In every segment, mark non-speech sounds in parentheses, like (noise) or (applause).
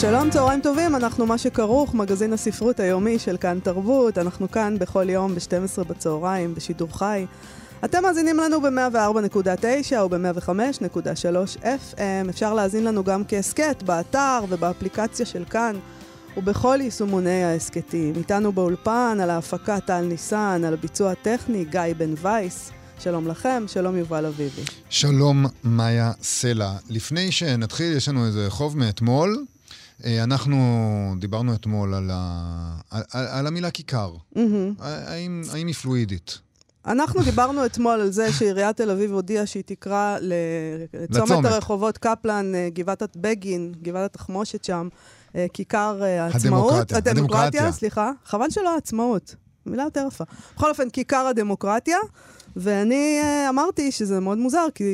שלום, צהריים טובים, אנחנו מה שכרוך, מגזין הספרות היומי של כאן תרבות. אנחנו כאן בכל יום ב-12 בצהריים, בשידור חי. אתם מאזינים לנו ב-104.9 או ב-105.3 FM. אפשר להאזין לנו גם כהסכת באתר ובאפליקציה של כאן ובכל יישומוני ההסכתים. איתנו באולפן על ההפקה טל ניסן, על הביצוע הטכני גיא בן וייס. שלום לכם, שלום יובל אביבי. שלום מאיה סלע. לפני שנתחיל, יש לנו איזה חוב מאתמול. אה, אנחנו דיברנו אתמול על, ה... על, על המילה כיכר. האם, האם היא פלואידית? אנחנו דיברנו אתמול על זה שעיריית תל אביב הודיעה שהיא תקרא לצומת. הרחובות קפלן, אה, גבעת בגין, גבעת התחמושת שם, אה, כיכר העצמאות. הדמוקרטיה, הדמוקרטיה. סליחה. חבל שלא העצמאות. מילה יותר יפה. בכל אופן, כיכר הדמוקרטיה. ואני uh, אמרתי שזה מאוד מוזר, כי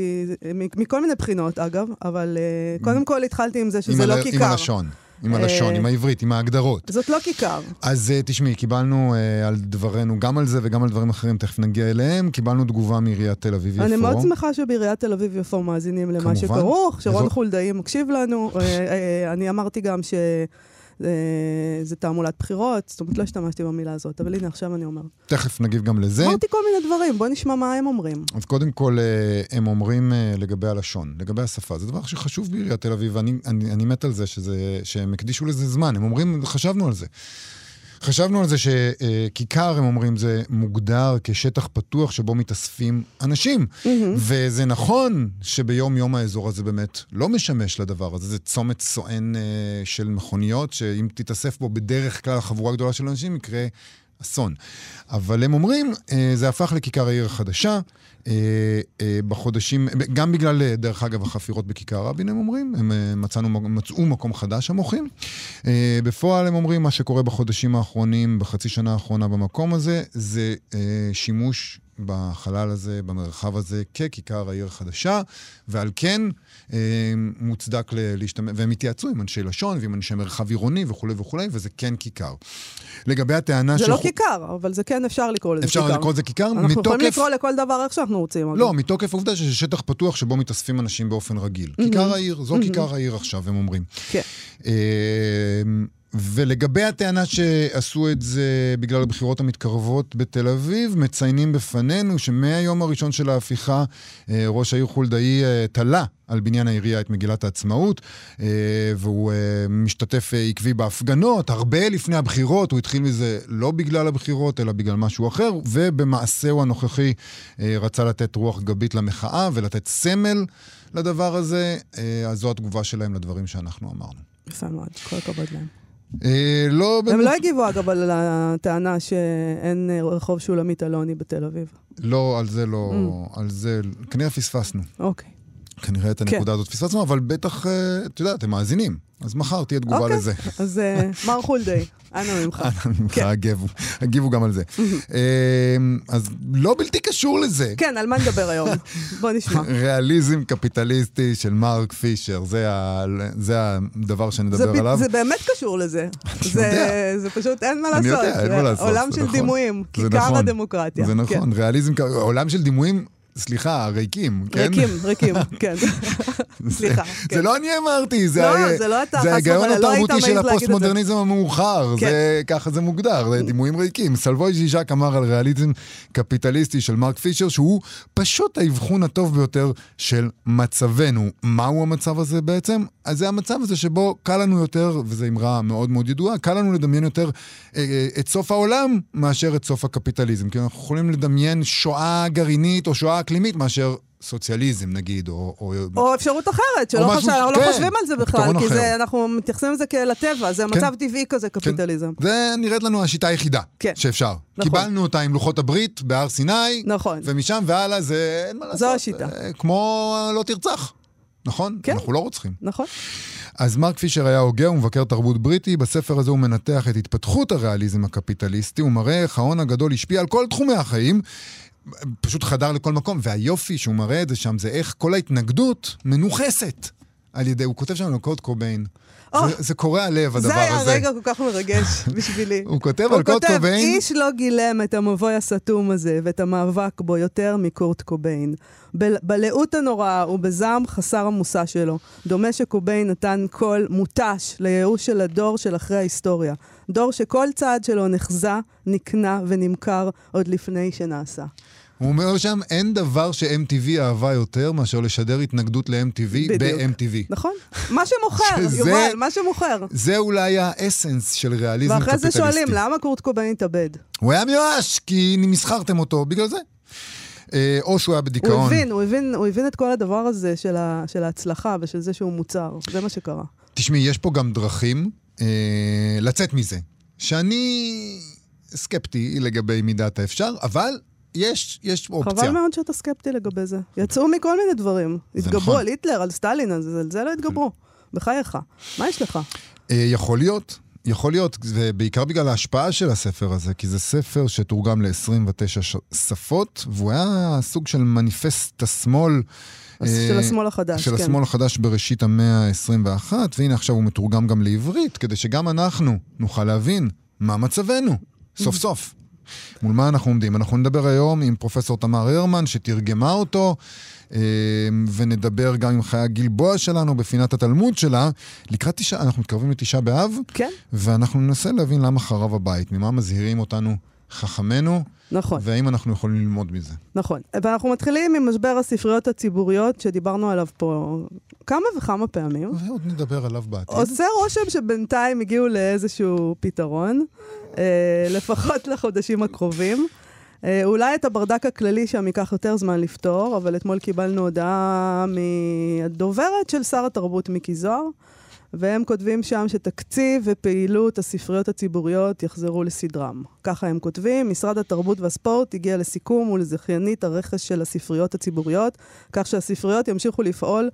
מ- מכל מיני בחינות, אגב, אבל uh, קודם כל התחלתי עם זה שזה עם לא הל- כיכר. עם הלשון. עם הלשון, אה, עם העברית, עם ההגדרות. זאת לא כיכר. אז אה, תשמעי, קיבלנו אה, על דברנו, גם על זה וגם על דברים אחרים, תכף נגיע אליהם, קיבלנו תגובה מעיריית תל אביב-יפו. אני מאוד שמחה שבעיריית תל אביב-יפו מאזינים למה. שכרוך, שרון חולדאי מקשיב לנו. אה, אה, אני אמרתי גם שזה תעמולת בחירות, זאת אומרת, לא השתמשתי במילה הזאת, אבל הנה, עכשיו אני אומרת. תכף נגיב גם לזה. אמרתי כל מיני דברים, בוא נשמע מה הם אומרים. אז קודם כל, אה, הם אומרים אה, לגבי הלשון, לגבי השפה. זה דבר שחשוב בעיריית תל אביב, ואני אני, אני מת על זה שזה, שהם הקדישו לזה זמן. הם אומרים, חשבנו על זה. חשבנו על זה שכיכר, הם אומרים, זה מוגדר כשטח פתוח שבו מתאספים אנשים. וזה נכון שביום יום האזור הזה באמת לא משמש לדבר הזה. זה צומת סואן אה, של מכוניות, שאם תתאסף בו בדרך כלל חבורה גדולה של אנשים, יקרה אסון. אבל הם אומרים, אה, זה הפך לכיכר העיר החדשה. אה, אה, בחודשים, גם בגלל, דרך אגב, החפירות בכיכר רבין, הם אומרים, הם מצאנו, מצאו מקום חדש, המוחים. בפועל הם אומרים, מה שקורה בחודשים האחרונים, בחצי שנה האחרונה במקום הזה, זה שימוש בחלל הזה, במרחב הזה, ככיכר העיר החדשה, ועל כן מוצדק ל- להשתמש, והם התייעצו עם אנשי לשון ועם אנשי מרחב עירוני וכולי וכולי, וזה כן כיכר. לגבי הטענה זה של... לא כיכר, אבל זה כן אפשר לקרוא לזה כיכר. אפשר לקרוא לזה כיכר? אנחנו יכולים מתוקף- לקרוא לכל דבר איך שאנחנו רוצים. אגב. לא, מתוקף העובדה שזה שטח פתוח שבו מתאספים אנשים באופן רגיל. כיכר העיר, זו כיכר העיר עכשיו, הם אומרים. כן. אה, ולגבי הטענה שעשו את זה בגלל הבחירות המתקרבות בתל אביב, מציינים בפנינו שמהיום הראשון של ההפיכה, אה, ראש העיר חולדאי אה, תלה על בניין העירייה את מגילת העצמאות, אה, והוא משתתף עקבי בהפגנות, הרבה לפני הבחירות, הוא התחיל מזה לא בגלל הבחירות, אלא בגלל משהו אחר, ובמעשהו הנוכחי רצה לתת רוח גבית למחאה ולתת סמל לדבר הזה, אז זו התגובה שלהם לדברים שאנחנו אמרנו. יפה מאוד, כל הכבוד להם. אה, לא הם לא הגיבו, אגב, על הטענה שאין רחוב שולמית אלוני בתל אביב. לא, על זה לא, על זה, כנראה פספסנו. אוקיי. כנראה את הנקודה הזאת פספסנו, אבל בטח, אה, את יודעת, הם מאזינים. אז מחר תהיה תגובה אוקיי. לזה. אז אה, מר חולדאי, אנא ממך. אנא ממך, כן. הגיבו, הגיבו גם על זה. אה, אז לא בלתי קשור לזה. כן, על מה נדבר היום? בוא נשמע. (laughs) ריאליזם קפיטליסטי של מרק פישר, זה, ה, זה הדבר שנדבר עליו. זה באמת קשור לזה. זה. זה פשוט אין מה אני לעשות. יודע, אין מה לעשות, עולם זה של נכון. דימויים, זה כיכר נכון. הדמוקרטיה. זה כן. נכון, ריאליזם, עולם של דימויים, סליחה, ריקים, כן? ריקים, ריקים, כן. (laughs) סליחה. כן. זה לא אני אמרתי, זה, לא, ה- זה לא אתה, חס זה ההיגיון לא התרבותי של. הפוסט-מודרניזם המאוחר, כן. זה, ככה זה מוגדר, זה דימויים ריקים. סלבוי ז'יז'ק אמר על ריאליזם קפיטליסטי של מרק פישר, שהוא פשוט האבחון הטוב ביותר של מצבנו. מהו המצב הזה בעצם? אז זה המצב הזה שבו קל לנו יותר, וזו אמרה מאוד מאוד ידועה, קל לנו לדמיין יותר אה, אה, את סוף העולם מאשר את סוף הקפיטליזם. כי אנחנו יכולים לדמיין שואה גרעינית או שואה אקלימית מאשר... סוציאליזם נגיד, או... או או אפשרות אחרת, שלא משהו- אנחנו לא כן, חושבים על זה בכלל, כי אחר. זה- אנחנו מתייחסים לזה כאל הטבע, זה מצב טבעי כזה, קפיטליזם. זה נראית לנו השיטה היחידה כן. שאפשר. נכון. קיבלנו אותה עם לוחות הברית בהר סיני, נכון. ומשם והלאה זה אין מה לעשות. זו השיטה. אה, כמו לא תרצח. נכון? כן. אנחנו לא רוצחים. נכון? אז מרק פישר היה הוגה ומבקר תרבות בריטי, בספר הזה הוא מנתח את התפתחות הריאליזם הקפיטליסטי, הוא מראה איך ההון הגדול השפיע על כל תחומי החיים, פשוט חדר לכל מקום, והיופי שהוא מראה את זה שם, זה איך כל ההתנגדות מנוכסת על ידי, הוא כותב שם על קוד קוביין. זה, זה קורע לב, הדבר זה היה הזה. רגע כל כך מרגש (laughs) בשבילי. הוא כותב הוא על כותב, קוביין, איש לא גילם את המבוי הסתום הזה ואת המאבק בו יותר מקורט קוביין. ב- בלאות הנוראה ובזעם חסר המושא שלו, דומה שקוביין נתן קול מותש לייאוש של הדור של אחרי ההיסטוריה. דור שכל צעד שלו נחזה, נקנה ונמכר עוד לפני שנעשה. הוא אומר שם, אין דבר ש-MTV אהבה יותר מאשר לשדר התנגדות ל-MTV. ב-MTV. נכון? מה שמוכר, שזה- יובל, מה שמוכר. זה אולי האסנס של ריאליזם ואחרי קפיטליסטי. זה שואלים, למה קורט קוביין התאבד? הוא היה מיואש, כי מסחרתם אותו, בגלל זה. אה, או שהוא היה הוא בדיכאון. הבין, הוא הבין, הוא הבין את כל הדבר הזה של, ה, של ההצלחה ושל זה שהוא מוצר. זה מה שקרה. תשמעי, יש פה גם דרכים אה, לצאת מזה, שאני סקפטי לגבי מידת האפשר, אבל יש, יש אופציה. חבל מאוד שאתה סקפטי לגבי זה. יצאו מכל מיני דברים. התגברו נכון. על היטלר, על סטלין, אז על זה לא התגברו. בחייך. מה יש לך? אה, יכול להיות, יכול להיות, ובעיקר בגלל ההשפעה של הספר הזה, כי זה ספר שתורגם ל-29 ש- שפות, והוא היה סוג של מניפסט השמאל. אה, של השמאל החדש, של כן. השמאל החדש בראשית המאה ה-21, והנה עכשיו הוא מתורגם גם לעברית, כדי שגם אנחנו נוכל להבין מה מצבנו, סוף סוף. מול מה אנחנו עומדים? אנחנו נדבר היום עם פרופסור תמר הרמן, שתרגמה אותו, אה, ונדבר גם עם חיה גלבוע שלנו בפינת התלמוד שלה. לקראת תשעה, אנחנו מתקרבים לתשעה באב, כן, ואנחנו ננסה להבין למה חרב הבית, ממה מזהירים אותנו חכמינו, נכון, והאם אנחנו יכולים ללמוד מזה. נכון. ואנחנו מתחילים עם משבר הספריות הציבוריות, שדיברנו עליו פה כמה וכמה פעמים. ועוד נדבר עליו בעתיד. עושה רושם שבינתיים הגיעו לאיזשהו פתרון, אה, לפחות לחודשים הקרובים. אה, אולי את הברדק הכללי שם ייקח יותר זמן לפתור, אבל אתמול קיבלנו הודעה מהדוברת של שר התרבות מיקי זוהר, והם כותבים שם שתקציב ופעילות הספריות הציבוריות יחזרו לסדרם. ככה הם כותבים, משרד התרבות והספורט הגיע לסיכום מול זכיינית הרכש של הספריות הציבוריות, כך שהספריות ימשיכו לפעול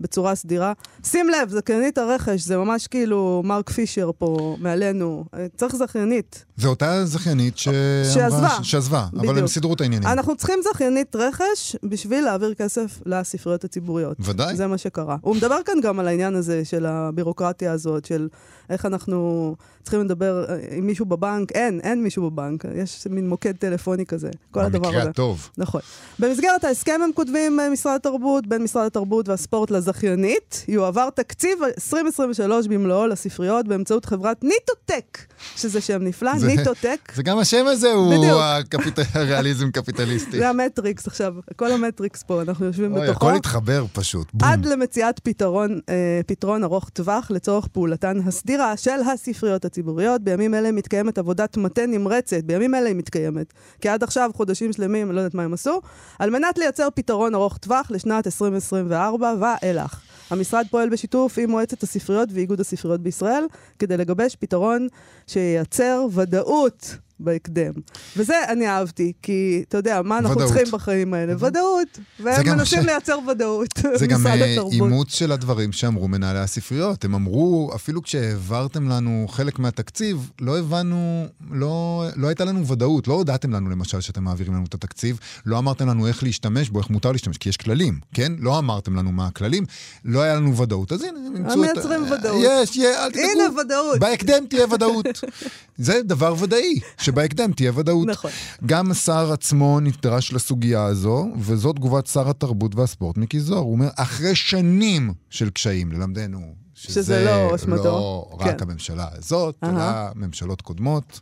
בצורה סדירה. שים לב, זכיינית הרכש, זה ממש כאילו מרק פישר פה מעלינו. צריך זכיינית. זו אותה זכיינית שאמרה... שעזבה. ש- שעזבה, אבל הם בדיוק. סידרו את העניינים. אנחנו צריכים זכיינית רכש בשביל להעביר כסף לספריות הציבוריות. ודאי. זה מה שקרה. הוא מדבר כאן גם על העניין הזה של הבירוקרטיה הזאת, של איך אנחנו צריכים לדבר אה, עם מישהו בבנק. אין, אין מישהו בבנק. יש מין מוקד טלפוני כזה. כל הדבר הזה. במקרה הטוב. נכון. במסגרת ההסכם הם כותבים אה, משרד התרבות, בין משרד התרבות והספורט לזכיינית, יועבר תקציב 2023 במלואו לספריות באמצעות חברת ניטוטק, שזה שם נפלא, זה- ניטו טוק. וגם השם הזה הוא. הקפיט- הריאליזם קפיטליסטי. זה המטריקס עכשיו, כל המטריקס פה, אנחנו יושבים אוי, בתוכו. הכל התחבר פשוט. בום. עד למציאת פתרון, אה, פתרון ארוך טווח לצורך פעולתן הסדירה של הספריות הציבוריות. בימים אלה מתקיימת עבודת מטה נמרצת, בימים אלה היא מתקיימת. כי עד עכשיו, חודשים שלמים, אני לא יודעת מה הם עשו, על מנת לייצר פתרון ארוך טווח לשנת 2024 ואילך. המשרד פועל בשיתוף עם מועצת הספריות ואיגוד הספריות בישראל, כדי לגבש פתרון שייצר ודאות בהקדם. וזה אני אהבתי, כי אתה יודע, מה אנחנו ודאות. צריכים בחיים האלה? ודאות. והם מנסים ש- לייצר ודאות. (laughs) זה גם אה. אימוץ של הדברים שאמרו מנהלי הספריות. הם אמרו, אפילו כשהעברתם לנו חלק מהתקציב, לא הבנו, לא, לא הייתה לנו ודאות. לא הודעתם לנו למשל שאתם מעבירים לנו את התקציב, לא אמרתם לנו איך להשתמש בו, איך מותר להשתמש, כי יש כללים, כן? לא אמרתם לנו מה הכללים, לא היה לנו ודאות. אז הנה, הם אימצו את... מייצרים ודאות. יש, יש, אל תדאגו. הנה ודאות. בהקדם תהיה ודאות. (laughs) זה דבר ודאי, שבהקדם תהיה ודאות. נכון. גם השר עצמו נדרש לסוגיה הזו, וזו תגובת שר התרבות והספורט מיקי זוהר. הוא אומר, אחרי שנים של קשיים ללמדנו, שזה לא אשמתו. לא רק כן. הממשלה הזאת. אלא ממשלות קודמות.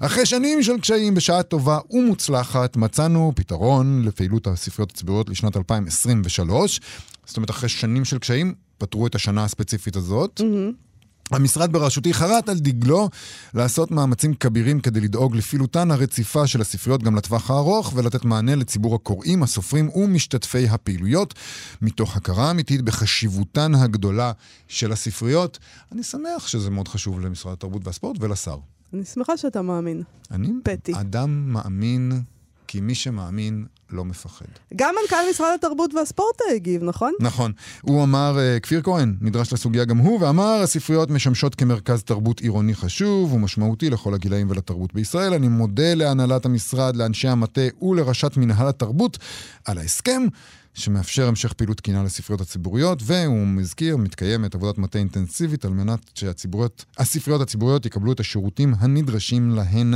אחרי שנים של קשיים, בשעה טובה ומוצלחת, מצאנו פתרון לפעילות הספריות הציבוריות לשנת 2023. זאת אומרת, אחרי שנים של קשיים, פתרו את השנה הספציפית הזאת. המשרד בראשותי חרט על דגלו לעשות מאמצים כבירים כדי לדאוג לפעילותן הרציפה של הספריות גם לטווח הארוך ולתת מענה לציבור הקוראים, הסופרים ומשתתפי הפעילויות, מתוך הכרה אמיתית בחשיבותן הגדולה של הספריות. אני שמח שזה מאוד חשוב למשרד התרבות והספורט ולשר. אני שמחה שאתה מאמין. אני פטי. אדם מאמין כי מי שמאמין לא מפחד. גם מנכ"ל משרד התרבות והספורט הגיב, נכון? נכון. הוא אמר, אה, כפיר כהן נדרש לסוגיה גם הוא, ואמר, הספריות משמשות כמרכז תרבות עירוני חשוב ומשמעותי לכל הגילאים ולתרבות בישראל. אני מודה להנהלת המשרד, לאנשי המטה ולראשת מנהל התרבות על ההסכם. שמאפשר המשך פעילות תקינה לספריות הציבוריות, והוא מזכיר, מתקיימת עבודת מטה אינטנסיבית על מנת שהספריות הציבוריות יקבלו את השירותים הנדרשים להן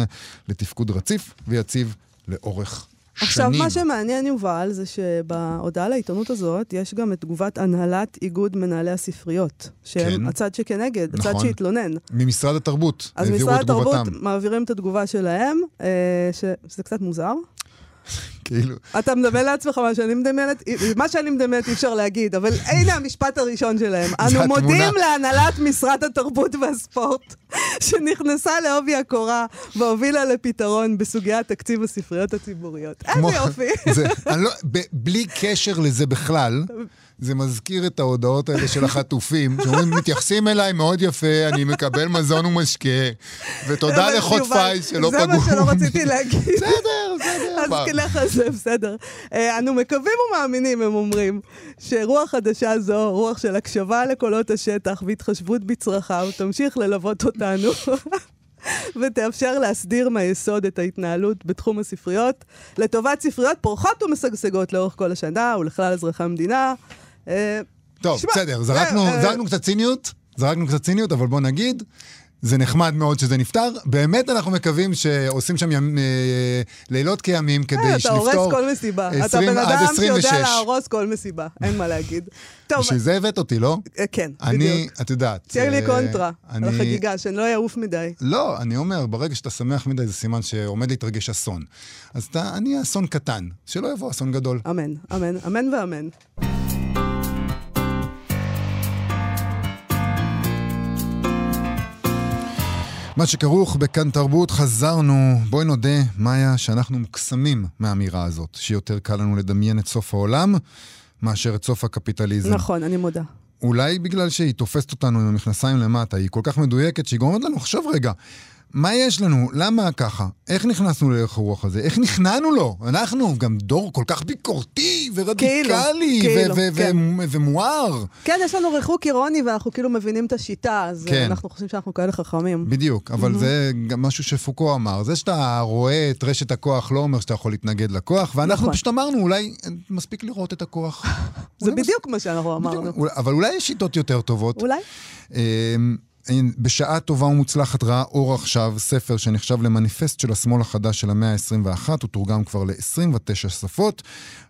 לתפקוד רציף ויציב לאורך עכשיו, שנים. מה שמעניין, יובל, זה שבהודעה לעיתונות הזאת יש גם את תגובת הנהלת איגוד מנהלי הספריות. שהם כן. הצד שכנגד, נכון. הצד שהתלונן. ממשרד התרבות, אז העבירו משרד את התרבות תגובתם. מעבירים את התגובה שלהם, אה, שזה קצת מוזר. כאילו, אתה מדמיין לעצמך מה שאני מדמיינת? מה שאני מדמיינת אי אפשר להגיד, אבל הנה המשפט הראשון שלהם. אנו. מודים להנהלת משרד התרבות והספורט, שנכנסה לעובי הקורה והובילה לפתרון בסוגיית תקציב הספריות הציבוריות. איזה יופי. לא, בלי קשר לזה בכלל, זה מזכיר את ההודעות האלה של החטופים, (laughs) שאומרים, מתייחסים אליי מאוד יפה, אני מקבל מזון ומשקה, ותודה לחוטפיי שלא זה פגעו. מה שלא רציתי להגיד. בסדר, בסדר. אז על זה, בסדר. אה, אנו מקווים ומאמינים, הם אומרים, שרוח חדשה זו, רוח של הקשבה לקולות השטח והתחשבות בצרכיו, תמשיך ללוות אותנו. (laughs) ותאפשר להסדיר מהיסוד את ההתנהלות בתחום הספריות, לטובת ספריות פורחות ומשגשגות לאורך כל השנה ולכלל אזרחי המדינה. אה, טוב, תשמע, בסדר, זרקנו, אה, אה, זרקנו קצת ציניות, זרקנו קצת ציניות, אבל בוא נגיד, זה נחמד מאוד שזה נפתר. באמת אנחנו מקווים שעושים שם ימ, אה, לילות כימים כדי אה, אתה לפתור... הורס כל מסיבה. אתה 20 בן אדם 26. שיודע להרוס כל מסיבה, אין מה להגיד. (laughs) טוב, בשביל זה הבאת אותי, לא? אה, כן, אני, בדיוק. את יודעת... תהיה לי אה, קונטרה אני- על החגיגה, שאני לא אעוף מדי. לא, אני אומר, ברגע שאתה שמח מדי זה סימן שעומד להתרגש אסון. אז אתה, אני אסון קטן, שלא יבוא אסון גדול. אמן, אמן, אמן ואמן. מה שכרוך בכאן תרבות, חזרנו. בואי נודה, מאיה, שאנחנו מוקסמים מהאמירה הזאת, שיותר קל לנו לדמיין את סוף העולם מאשר את סוף הקפיטליזם. נכון, אני מודה. אולי בגלל שהיא תופסת אותנו עם המכנסיים למטה, היא כל כך מדויקת שהיא גורמת לנו, חשוב רגע, מה יש לנו? למה ככה? איך נכנסנו להלך הרוח הזה? איך נכנענו לו? אנחנו גם דור כל כך ביקורתי ורדיקלי כאילו, ו- ו- כן. ומואר. כן, יש לנו ריחוק אירוני ואנחנו כאילו מבינים את השיטה, אז כן. אה, אנחנו חושבים שאנחנו כאלה חכמים. בדיוק, אבל זה גם משהו שפוקו אמר. זה שאתה רואה את רשת הכוח לא אומר שאתה יכול להתנגד לכוח, ואנחנו נכון. פשוט אמרנו, אולי מספיק לראות את הכוח. (laughs) זה בדיוק מה שאנחנו אמרנו. בדיוק, אבל אולי יש שיטות יותר טובות. אולי? בשעה טובה ומוצלחת ראה אור עכשיו, ספר שנחשב למניפסט של השמאל החדש של המאה ה-21, הוא תורגם כבר ל-29 שפות.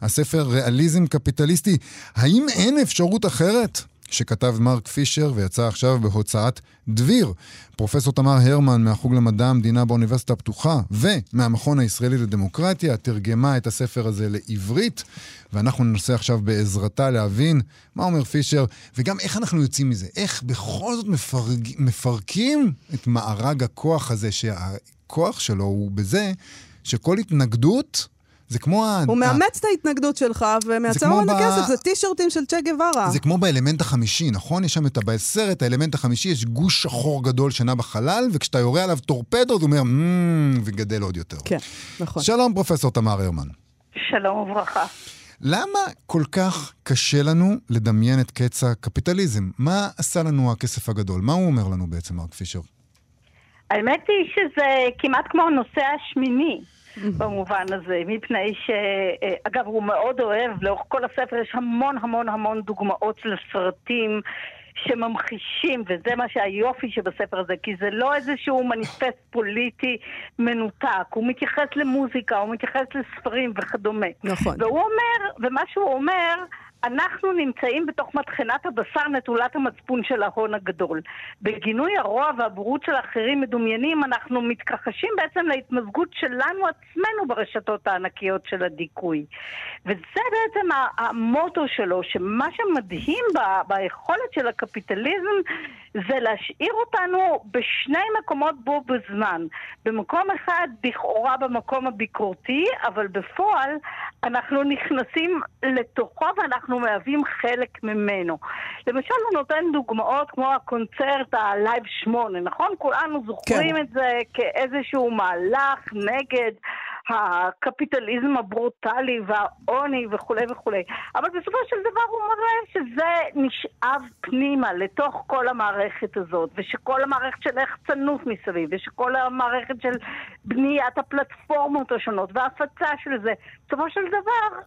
הספר ריאליזם קפיטליסטי, האם אין אפשרות אחרת? שכתב מרק פישר ויצא עכשיו בהוצאת דביר. פרופסור תמר הרמן מהחוג למדע המדינה באוניברסיטה הפתוחה ומהמכון הישראלי לדמוקרטיה תרגמה את הספר הזה לעברית, ואנחנו ננסה עכשיו בעזרתה להבין מה אומר פישר, וגם איך אנחנו יוצאים מזה. איך בכל זאת מפרג... מפרקים את מארג הכוח הזה, שהכוח שלו הוא בזה שכל התנגדות זה כמו... ה- הוא ה- מאמץ את ההתנגדות שלך ומייצר ב- כסף, זה טישרטים של צ'ה גווארה. זה כמו באלמנט החמישי, נכון? יש שם את בסרט, האלמנט החמישי, יש גוש שחור גדול שנע בחלל, וכשאתה יורה עליו טורפדו, זה אומר, "מ", וגדל עוד יותר. כן, נכון. שלום, פרופסור תמר הרמן. שלום וברכה. למה כל כך קשה לנו לדמיין את קץ הקפיטליזם? מה עשה לנו הכסף הגדול? מה הוא אומר לנו בעצם, מרק פישר? האמת היא שזה כמעט כמו הנושא השמיני במובן הזה, מפני ש... אה, אגב, הוא מאוד אוהב, לאורך כל הספר יש המון המון המון דוגמאות לסרטים שממחישים, וזה מה שהיופי שבספר הזה, כי זה לא איזשהו מניפסט פוליטי מנותק, הוא מתייחס למוזיקה, הוא מתייחס לספרים וכדומה. נכון. והוא אומר, ומה שהוא אומר, אנחנו נמצאים בתוך מטחנת הבשר נטולת המצפון של ההון הגדול. בגינוי הרוע והבורות של האחרים מדומיינים, אנחנו מתכחשים בעצם להתמזגות שלנו עצמנו ברשתות הענקיות של הדיכוי. וזה בעצם המוטו שלו, שמה שמדהים ב- ביכולת של הקפיטליזם זה להשאיר אותנו בשני מקומות בו בזמן. במקום אחד, לכאורה במקום הביקורתי, אבל בפועל אנחנו נכנסים לתוכו ואנחנו מהווים חלק ממנו. למשל, הוא נותן דוגמאות כמו הקונצרט ה Live 8, נכון? כולנו זוכרים כן. את זה כאיזשהו מהלך נגד הקפיטליזם הברוטלי והעוני וכולי וכולי. אבל בסופו של דבר הוא מראה שזה נשאב פנימה לתוך כל המערכת הזאת, ושכל המערכת של היחצנות מסביב, ושכל המערכת של בניית הפלטפורמות השונות וההפצה של זה, בסופו של דבר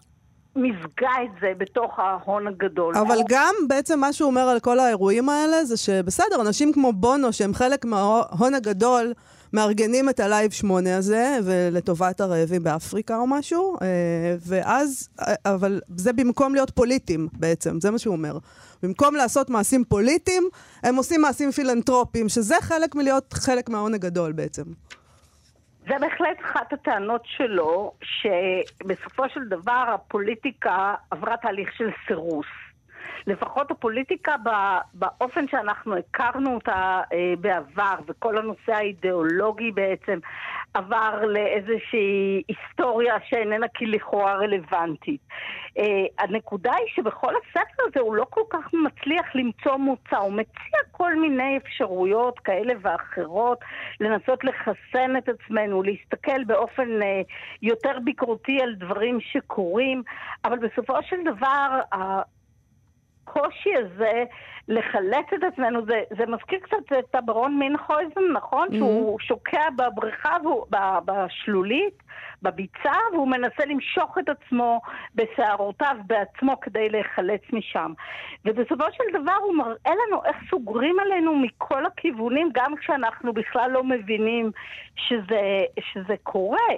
מזגה את זה בתוך ההון הגדול. אבל גם בעצם מה שהוא אומר על כל האירועים האלה, זה שבסדר, אנשים כמו בונו, שהם חלק מההון הגדול, מארגנים את ה Live שמונה הזה, ולטובת הרעבים באפריקה או משהו, אה, ואז, אה, אבל זה במקום להיות פוליטיים בעצם, זה מה שהוא אומר. במקום לעשות מעשים פוליטיים, הם עושים מעשים פילנטרופיים, שזה חלק מלהיות חלק מההון הגדול בעצם. זה בהחלט אחת הטענות שלו, שבסופו של דבר הפוליטיקה עברה תהליך של סירוס. לפחות הפוליטיקה באופן שאנחנו הכרנו אותה אה, בעבר, וכל הנושא האידיאולוגי בעצם עבר לאיזושהי היסטוריה שאיננה כלכאורה רלוונטית. Uh, הנקודה היא שבכל הספר הזה הוא לא כל כך מצליח למצוא מוצא, הוא מציע כל מיני אפשרויות כאלה ואחרות, לנסות לחסן את עצמנו, להסתכל באופן uh, יותר ביקורתי על דברים שקורים, אבל בסופו של דבר הקושי הזה לחלץ את עצמנו, זה, זה מזכיר קצת את הברון מינכויזן, נכון? Mm-hmm. שהוא שוקע בבריכה, והוא, בשלולית, בביצה, והוא מנסה למשוך את עצמו בשערותיו בעצמו כדי להיחלץ משם. ובסופו של דבר הוא מראה לנו איך סוגרים עלינו מכל הכיוונים, גם כשאנחנו בכלל לא מבינים שזה, שזה קורה.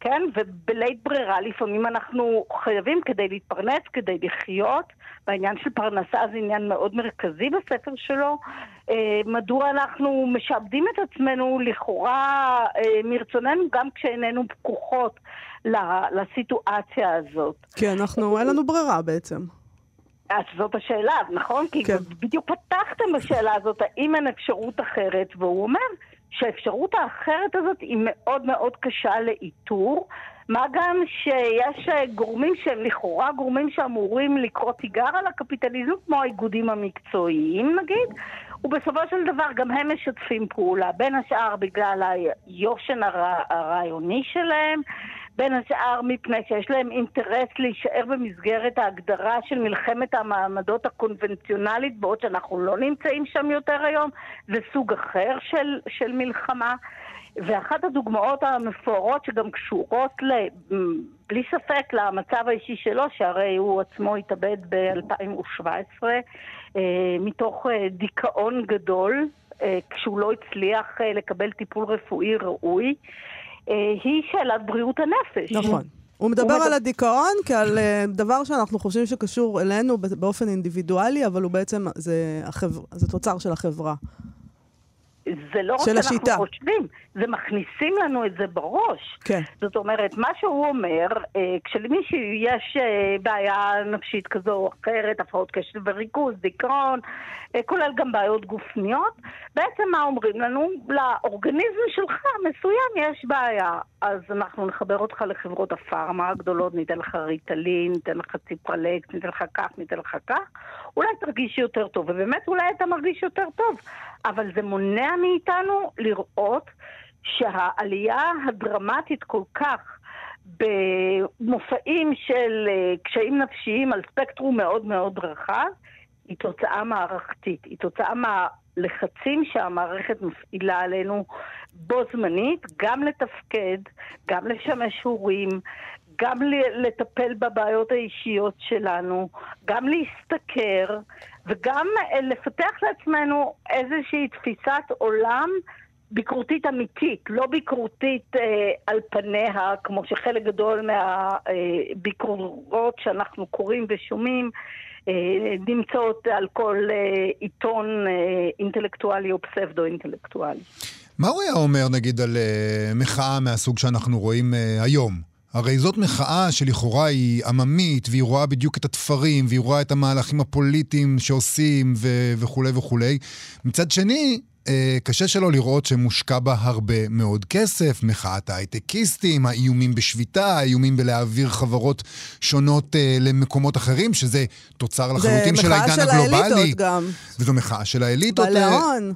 כן? ובלית ברירה לפעמים אנחנו חייבים כדי להתפרנס, כדי לחיות. והעניין של פרנסה זה עניין מאוד מרכזי בספר שלו. אה, מדוע אנחנו משעבדים את עצמנו לכאורה אה, מרצוננו גם כשאיננו פקוחות לסיטואציה הזאת. כן, אנחנו, אין לנו ברירה בעצם. אז זאת השאלה, נכון? כי כן. בדיוק פתחתם בשאלה הזאת, האם אין אפשרות אחרת, והוא אומר שהאפשרות האחרת הזאת היא מאוד מאוד קשה לאיתור, מה גם שיש גורמים שהם לכאורה גורמים שאמורים לקרוא תיגר על הקפיטליזם, כמו האיגודים המקצועיים נגיד, ובסופו של דבר גם הם משתפים פעולה, בין השאר בגלל היושן הרעיוני שלהם, בין השאר מפני שיש להם אינטרס להישאר במסגרת ההגדרה של מלחמת המעמדות הקונבנציונלית, בעוד שאנחנו לא נמצאים שם יותר היום, זה סוג אחר של, של מלחמה. ואחת הדוגמאות המפוארות שגם קשורות, ל, בלי ספק, למצב האישי שלו, שהרי הוא עצמו התאבד ב-2017, אה, מתוך אה, דיכאון גדול, אה, כשהוא לא הצליח לקבל טיפול רפואי ראוי. היא שאלת בריאות הנפש. נכון. הוא מדבר הוא על מדבר... הדיכאון כעל דבר שאנחנו חושבים שקשור אלינו באופן אינדיבידואלי, אבל הוא בעצם, זה, החבר... זה תוצר של החברה. זה לא רק שאנחנו השיטה. חושבים, זה מכניסים לנו את זה בראש. כן. זאת אומרת, מה שהוא אומר, אה, כשלמישהו יש אה, בעיה נפשית כזו או אחרת, הפרעות קשב וריכוז, דיכאון, אה, כולל גם בעיות גופניות, בעצם מה אומרים לנו? לאורגניזם שלך מסוים יש בעיה. אז אנחנו נחבר אותך לחברות הפארמה הגדולות, ניתן לך ריטלין, ניתן לך ציפרלקס, ניתן לך כך, ניתן לך כך, אולי תרגיש יותר טוב, ובאמת אולי אתה מרגיש יותר טוב, אבל זה מונע מאיתנו לראות שהעלייה הדרמטית כל כך במופעים של אה, קשיים נפשיים על ספקטרום מאוד מאוד רחב, היא תוצאה מערכתית, היא תוצאה מהלחצים שהמערכת מפעילה עלינו בו זמנית, גם לתפקד, גם לשמש הורים, גם לטפל בבעיות האישיות שלנו, גם להשתכר וגם אה, לפתח לעצמנו איזושהי תפיסת עולם ביקורתית אמיתית, לא ביקורתית אה, על פניה, כמו שחלק גדול מהביקורות אה, שאנחנו קוראים ושומעים אה, נמצאות על כל אה, עיתון אה, אינטלקטואלי או פסבדו-אינטלקטואלי. מה הוא היה אומר, נגיד, על אה, מחאה מהסוג שאנחנו רואים אה, היום? הרי זאת מחאה שלכאורה היא עממית, והיא רואה בדיוק את התפרים, והיא רואה את המהלכים הפוליטיים שעושים ו- וכולי וכולי. מצד שני, קשה שלא לראות שמושקע בה הרבה מאוד כסף, מחאת ההייטקיסטים, האיומים בשביתה, האיומים בלהעביר חברות שונות אה, למקומות אחרים, שזה תוצר לחלוטין של העידן הגלובלי. זה מחאה של האליטות גם. וזו מחאה של האליטות. בעלי ההון.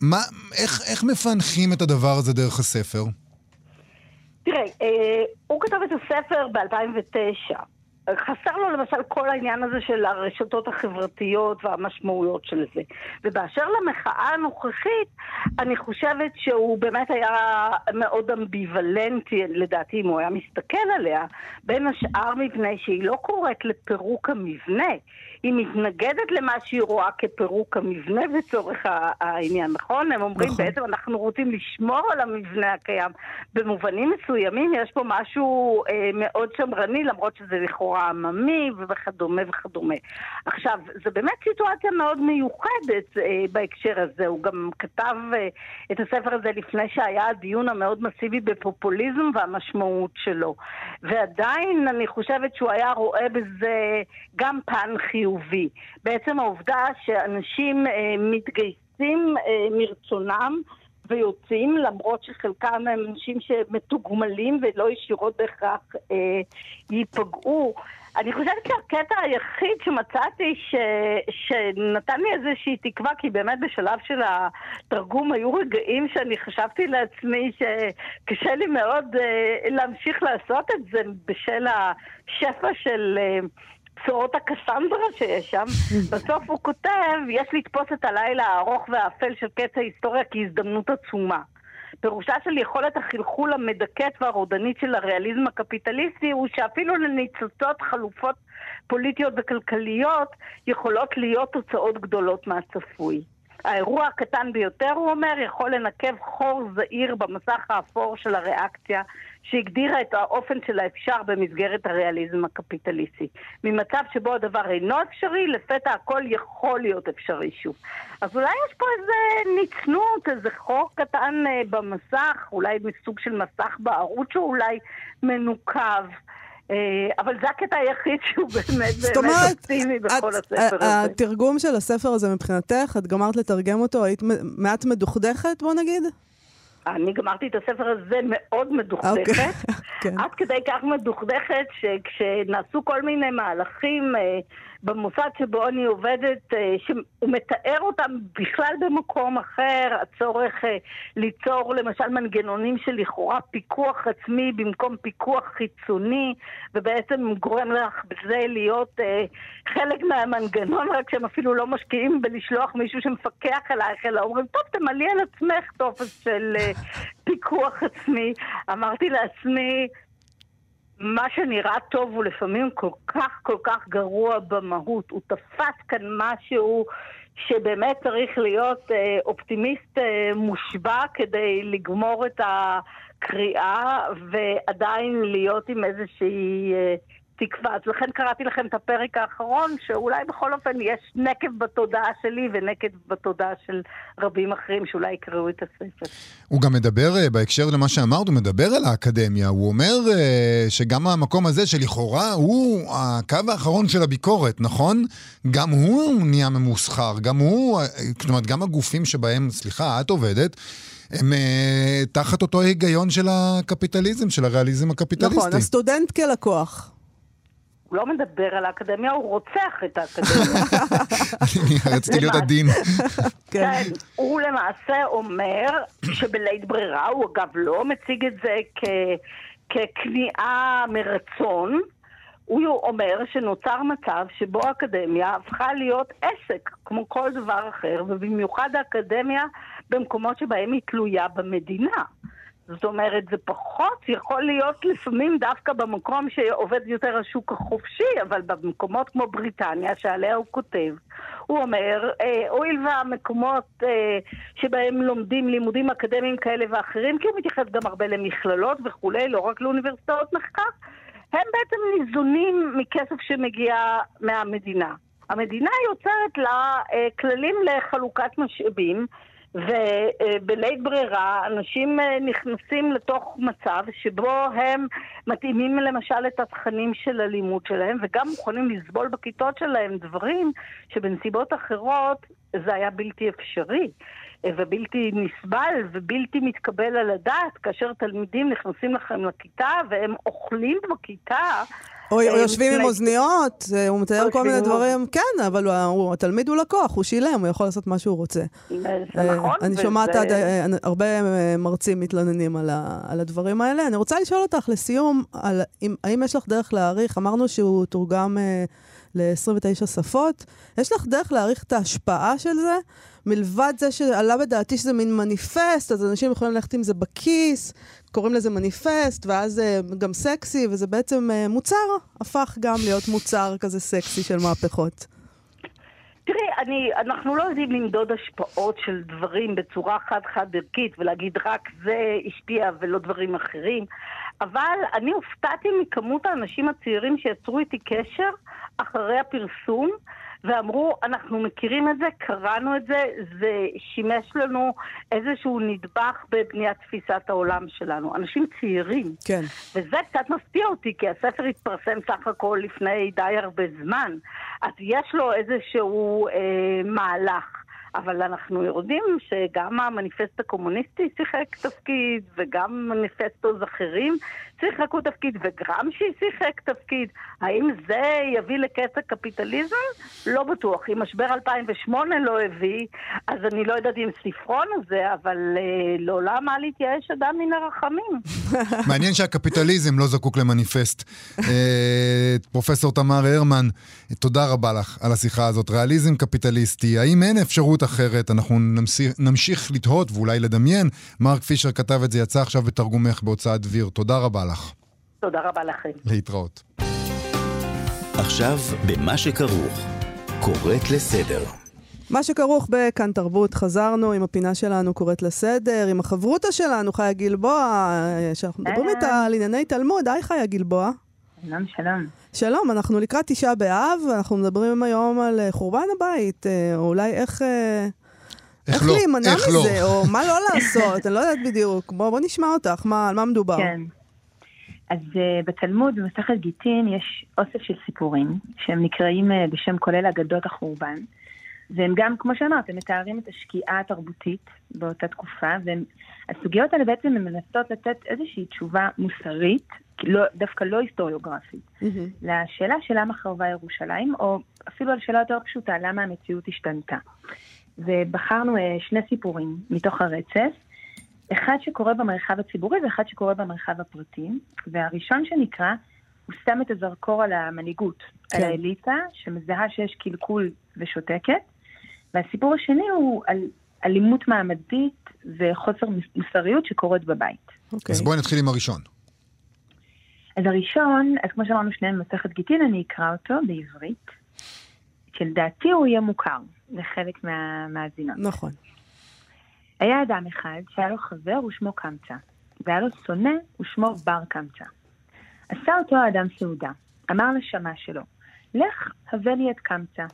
מה, איך, איך מפענחים את הדבר הזה דרך הספר? תראה, אה, הוא כתב את הספר ב-2009. חסר לו למשל כל העניין הזה של הרשתות החברתיות והמשמעויות של זה. ובאשר למחאה הנוכחית, אני חושבת שהוא באמת היה מאוד אמביוולנטי, לדעתי, אם הוא היה מסתכל עליה, בין השאר מפני שהיא לא קוראת לפירוק המבנה. היא מתנגדת למה שהיא רואה כפירוק המבנה לצורך העניין, נכון? הם אומרים נכון. בעצם אנחנו רוצים לשמור על המבנה הקיים. במובנים מסוימים יש פה משהו אה, מאוד שמרני, למרות שזה לכאורה עממי וכדומה וכדומה. עכשיו, זו באמת סיטואציה מאוד מיוחדת אה, בהקשר הזה. הוא גם כתב אה, את הספר הזה לפני שהיה הדיון המאוד מסיבי בפופוליזם והמשמעות שלו. ועדיין אני חושבת שהוא היה רואה בזה גם פן חיובי. חיובי. בעצם העובדה שאנשים אה, מתגייסים אה, מרצונם ויוצאים, למרות שחלקם הם אנשים שמתוגמלים ולא ישירות בהכרח אה, ייפגעו. אני חושבת שהקטע היחיד שמצאתי ש... שנתן לי איזושהי תקווה, כי באמת בשלב של התרגום היו רגעים שאני חשבתי לעצמי שקשה לי מאוד uh, להמשיך לעשות את זה בשל השפע של... Uh, צורות הקסנדרה שיש שם. (laughs) בסוף הוא כותב, יש לתפוס את הלילה הארוך והאפל של קץ ההיסטוריה כהזדמנות עצומה. פירושה של יכולת החלחול המדכאת והרודנית של הריאליזם הקפיטליסטי הוא שאפילו לניצוצות חלופות פוליטיות וכלכליות יכולות להיות תוצאות גדולות מהצפוי. האירוע הקטן ביותר, הוא אומר, יכול לנקב חור זעיר במסך האפור של הריאקציה שהגדירה את האופן של האפשר במסגרת הריאליזם הקפיטליסטי. ממצב שבו הדבר אינו אפשרי, לפתע הכל יכול להיות אפשרי שוב. אז אולי יש פה איזה נצנות, איזה חור קטן אה, במסך, אולי מסוג של מסך בערוץ שאולי מנוקב. אה, אבל זה הקטע היחיד שהוא באמת (laughs) באמת אופטימי בכל הספר הזה. התרגום של הספר הזה מבחינתך, את גמרת לתרגם אותו, היית מעט מדוכדכת, בוא נגיד? אני גמרתי את הספר הזה מאוד מדוכדכת. Okay. (laughs) כן. עד כדי כך מדוכדכת שכשנעשו כל מיני מהלכים אה, במוסד שבו אני עובדת, אה, שהוא מתאר אותם בכלל במקום אחר, הצורך אה, ליצור למשל מנגנונים של לכאורה פיקוח עצמי במקום פיקוח חיצוני, ובעצם גורם לך בזה להיות אה, חלק מהמנגנון, רק שהם אפילו לא משקיעים בלשלוח מישהו שמפקח עלייך, אלא אומרים, טוב, תמלאי על עצמך טופס של פיקוח עצמי. אמרתי לעצמי, מה שנראה טוב הוא לפעמים כל כך כל כך גרוע במהות. הוא תפס כאן משהו שבאמת צריך להיות אה, אופטימיסט אה, מושבע כדי לגמור את הקריאה ועדיין להיות עם איזושהי אה, תקווה. אז לכן קראתי לכם את הפרק האחרון, שאולי בכל אופן יש נקב בתודעה שלי ונקב בתודעה של רבים אחרים שאולי יקראו את הספר. הוא גם מדבר, אה, בהקשר למה שאמרת, הוא מדבר על האקדמיה. הוא אומר אה, שגם המקום הזה שלכאורה הוא הקו האחרון של הביקורת, נכון? גם הוא נהיה ממוסחר, גם הוא, אה, זאת אומרת, גם הגופים שבהם, סליחה, את עובדת, הם uh, תחת אותו היגיון של הקפיטליזם, של הריאליזם הקפיטליסטי. נכון, הסטודנט כלקוח. הוא לא מדבר על האקדמיה, הוא רוצח את האקדמיה. אני רציתי להיות עדין. כן. כן, הוא למעשה אומר שבלית ברירה, הוא אגב לא מציג את זה ככניעה מרצון, הוא אומר שנוצר מצב שבו האקדמיה הפכה להיות עסק, כמו כל דבר אחר, ובמיוחד האקדמיה במקומות שבהם היא תלויה במדינה. זאת אומרת, זה פחות יכול להיות לפעמים דווקא במקום שעובד יותר השוק החופשי, אבל במקומות כמו בריטניה, שעליה הוא כותב, הוא אומר, אה, הואיל והמקומות אה, שבהם לומדים לימודים אקדמיים כאלה ואחרים, כי הוא מתייחס גם הרבה למכללות וכולי, לא רק לאוניברסיטאות מחקר, הם בעצם ניזונים מכסף שמגיע מהמדינה. המדינה יוצרת לה אה, כללים לחלוקת משאבים, ובלית ברירה אנשים אה, נכנסים לתוך מצב שבו הם מתאימים למשל את התכנים של הלימוד שלהם וגם מוכנים לסבול בכיתות שלהם דברים שבנסיבות אחרות זה היה בלתי אפשרי. ובלתי נסבל ובלתי מתקבל על הדעת כאשר תלמידים נכנסים לכם לכיתה והם אוכלים בכיתה. או אה, יושבים עם אוזניות, אה, הוא מתאר כל מיני דברים, כן, אבל התלמיד הוא לקוח, הוא שילם, הוא יכול לעשות מה שהוא רוצה. זה אה, נכון. אני שומעת הרבה מרצים מתלוננים על, הדברים האלה. אני רוצה לשאול אותך לסיום, האם יש לך דרך להעריך, אמרנו שהוא תורגם ל-29 שפות, יש לך דרך להעריך את ההשפעה של זה? מלבד זה שעלה בדעתי שזה מין מניפסט, אז אנשים יכולים ללכת עם זה בכיס, קוראים לזה מניפסט, ואז אה, גם סקסי, וזה בעצם אה, מוצר, הפך גם להיות מוצר כזה סקסי של מהפכות. תראי, אני, אנחנו לא יודעים למדוד השפעות של דברים בצורה חד-חד ערכית ולהגיד רק זה השפיע ולא דברים אחרים, אבל אני הופתעתי מכמות האנשים הצעירים שיצרו איתי קשר אחרי הפרסום ואמרו, אנחנו מכירים את זה, קראנו את זה, זה שימש לנו איזשהו נדבך בבניית תפיסת העולם שלנו. אנשים צעירים. כן. וזה קצת מפתיע אותי, כי הספר התפרסם סך הכל לפני די הרבה זמן. אז יש לו איזשהו אה, מהלך. אבל אנחנו יודעים שגם המניפסט הקומוניסטי שיחק תפקיד, וגם מניפסטות אחרים שיחקו תפקיד, וגרמשי שיחק תפקיד. האם זה יביא לקץ הקפיטליזם? לא בטוח. אם משבר 2008 לא הביא, אז אני לא יודעת אם ספרון הזה, אבל אה, לעולם אל יתייאש אדם מן הרחמים. (laughs) מעניין שהקפיטליזם לא זקוק למניפסט. אה, פרופסור תמר הרמן, תודה רבה לך על השיחה הזאת. ריאליזם קפיטליסטי, האם אין אפשרות אחרת? אנחנו נמשיך, נמשיך לתהות ואולי לדמיין. מרק פישר כתב את זה, יצא עכשיו בתרגומך בהוצאת דביר. תודה רבה לך. תודה רבה לכם. להתראות. עכשיו במה שכרוך. קוראת לסדר. מה שכרוך בכאן תרבות, חזרנו עם הפינה שלנו קוראת לסדר, עם החברותא שלנו, חיה גלבוע, אה, שאנחנו מדברים אהלן. איתה על ענייני תלמוד. היי חיה גלבוע. שלום, שלום. שלום, אנחנו לקראת תשעה באב, אנחנו מדברים היום על אה, חורבן הבית, אה, או אולי איך... אה, איך לא? להימנע איך לא? מזה, או מה לא לעשות, אני לא יודעת בדיוק. בוא, בוא נשמע אותך, מה, על מה מדובר? כן. אז uh, בתלמוד, במסכת גיטין, יש אוסף של סיפורים, שהם נקראים uh, בשם כולל אגדות החורבן. והם גם, כמו שאמרת, הם מתארים את השקיעה התרבותית באותה תקופה, והסוגיות האלה בעצם הן מנסות לתת איזושהי תשובה מוסרית, לא, דווקא לא היסטוריוגרפית, מהמם. לשאלה של למה חרבה ירושלים, או אפילו על שאלה יותר פשוטה, למה המציאות השתנתה. ובחרנו אה, שני סיפורים מתוך הרצף, אחד שקורה במרחב הציבורי ואחד שקורה במרחב הפרטי, והראשון שנקרא, הוא שם את הזרקור על המנהיגות, כן. על האליטה, שמזהה שיש קלקול ושותקת, והסיפור השני הוא על אלימות מעמדית וחוסר מוסריות שקורית בבית. אוקיי. אז בואי נתחיל עם הראשון. אז הראשון, אז כמו שאמרנו שניהם במסכת גיטין, אני אקרא אותו בעברית, שלדעתי הוא יהיה מוכר לחלק מהמאזינות. נכון. היה אדם אחד שהיה לו חבר ושמו קמצא, והיה לו שונא ושמו בר קמצא. עשה אותו האדם סעודה, אמר לשמש שלו, לך הבא לי את קמצא.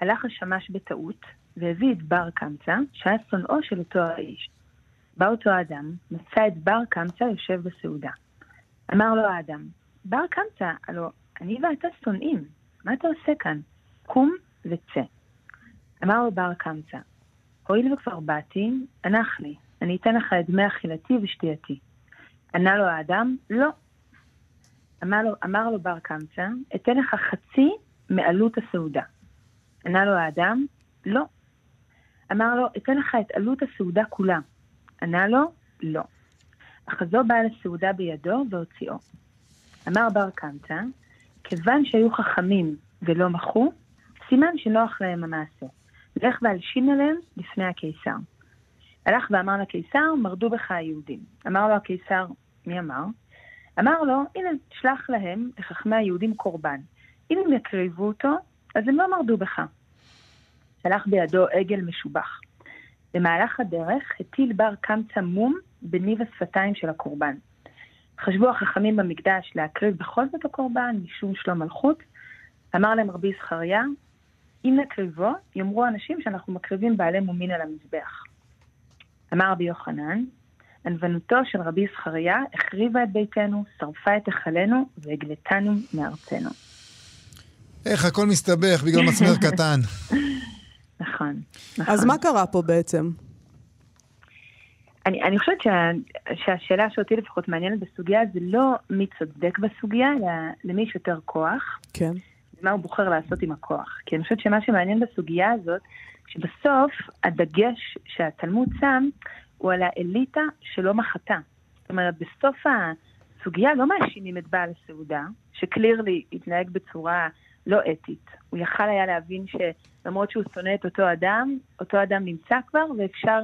הלך השמש בטעות, והביא את בר קמצא, שהיה שונאו של אותו האיש. בא אותו האדם, מצא את בר קמצא יושב בסעודה. אמר לו האדם, בר קמצא, הלא אני ואתה שונאים, מה אתה עושה כאן? קום וצא. אמר לו בר קמצא, הואיל וכבר באתי, הנח לי, אני אתן לך את דמי אכילתי ושתייתי. ענה לו האדם, לא. אמר לו, אמר לו בר קמצא, אתן לך חצי מעלות הסעודה. ענה לו האדם, לא. אמר לו, אתן לך את עלות הסעודה כולה. ענה לו, לא. אחזו בעל הסעודה בידו והוציאו. אמר בר קמצא, כיוון שהיו חכמים ולא מחו, סימן שנוח להם המעשה. לך והלשין עליהם לפני הקיסר. הלך ואמר לקיסר, מרדו בך היהודים. אמר לו הקיסר, מי אמר? אמר לו, הנה, שלח להם, לחכמי היהודים, קורבן. אם הם יקריבו אותו, אז הם לא מרדו בך. שלח בידו עגל משובח. במהלך הדרך הטיל בר קמצא מום בניב השפתיים של הקורבן. חשבו החכמים במקדש להקריב בכל זאת הקורבן, משום שלום מלכות. אמר להם רבי זכריה, אם נקריבו, יאמרו אנשים שאנחנו מקריבים בעלי מומין על המזבח. אמר רבי יוחנן, ענוונותו של רבי זכריה החריבה את ביתנו, שרפה את היכלנו והגלתנו מארצנו. איך הכל מסתבך בגלל מסמר (laughs) קטן. נכון, נכון. אז מה קרה פה בעצם? אני, אני חושבת שה, שהשאלה שאותי לפחות מעניינת בסוגיה זה לא מי צודק בסוגיה, אלא למי יש יותר כוח, כן. מה הוא בוחר לעשות עם הכוח. כי אני חושבת שמה שמעניין בסוגיה הזאת, שבסוף הדגש שהתלמוד שם הוא על האליטה שלא מחתה. זאת אומרת, בסוף הסוגיה לא מאשימים את בעל הסעודה, שקלירלי התנהג בצורה לא אתית. הוא יכל היה להבין שלמרות שהוא שונא את אותו אדם, אותו אדם נמצא כבר ואפשר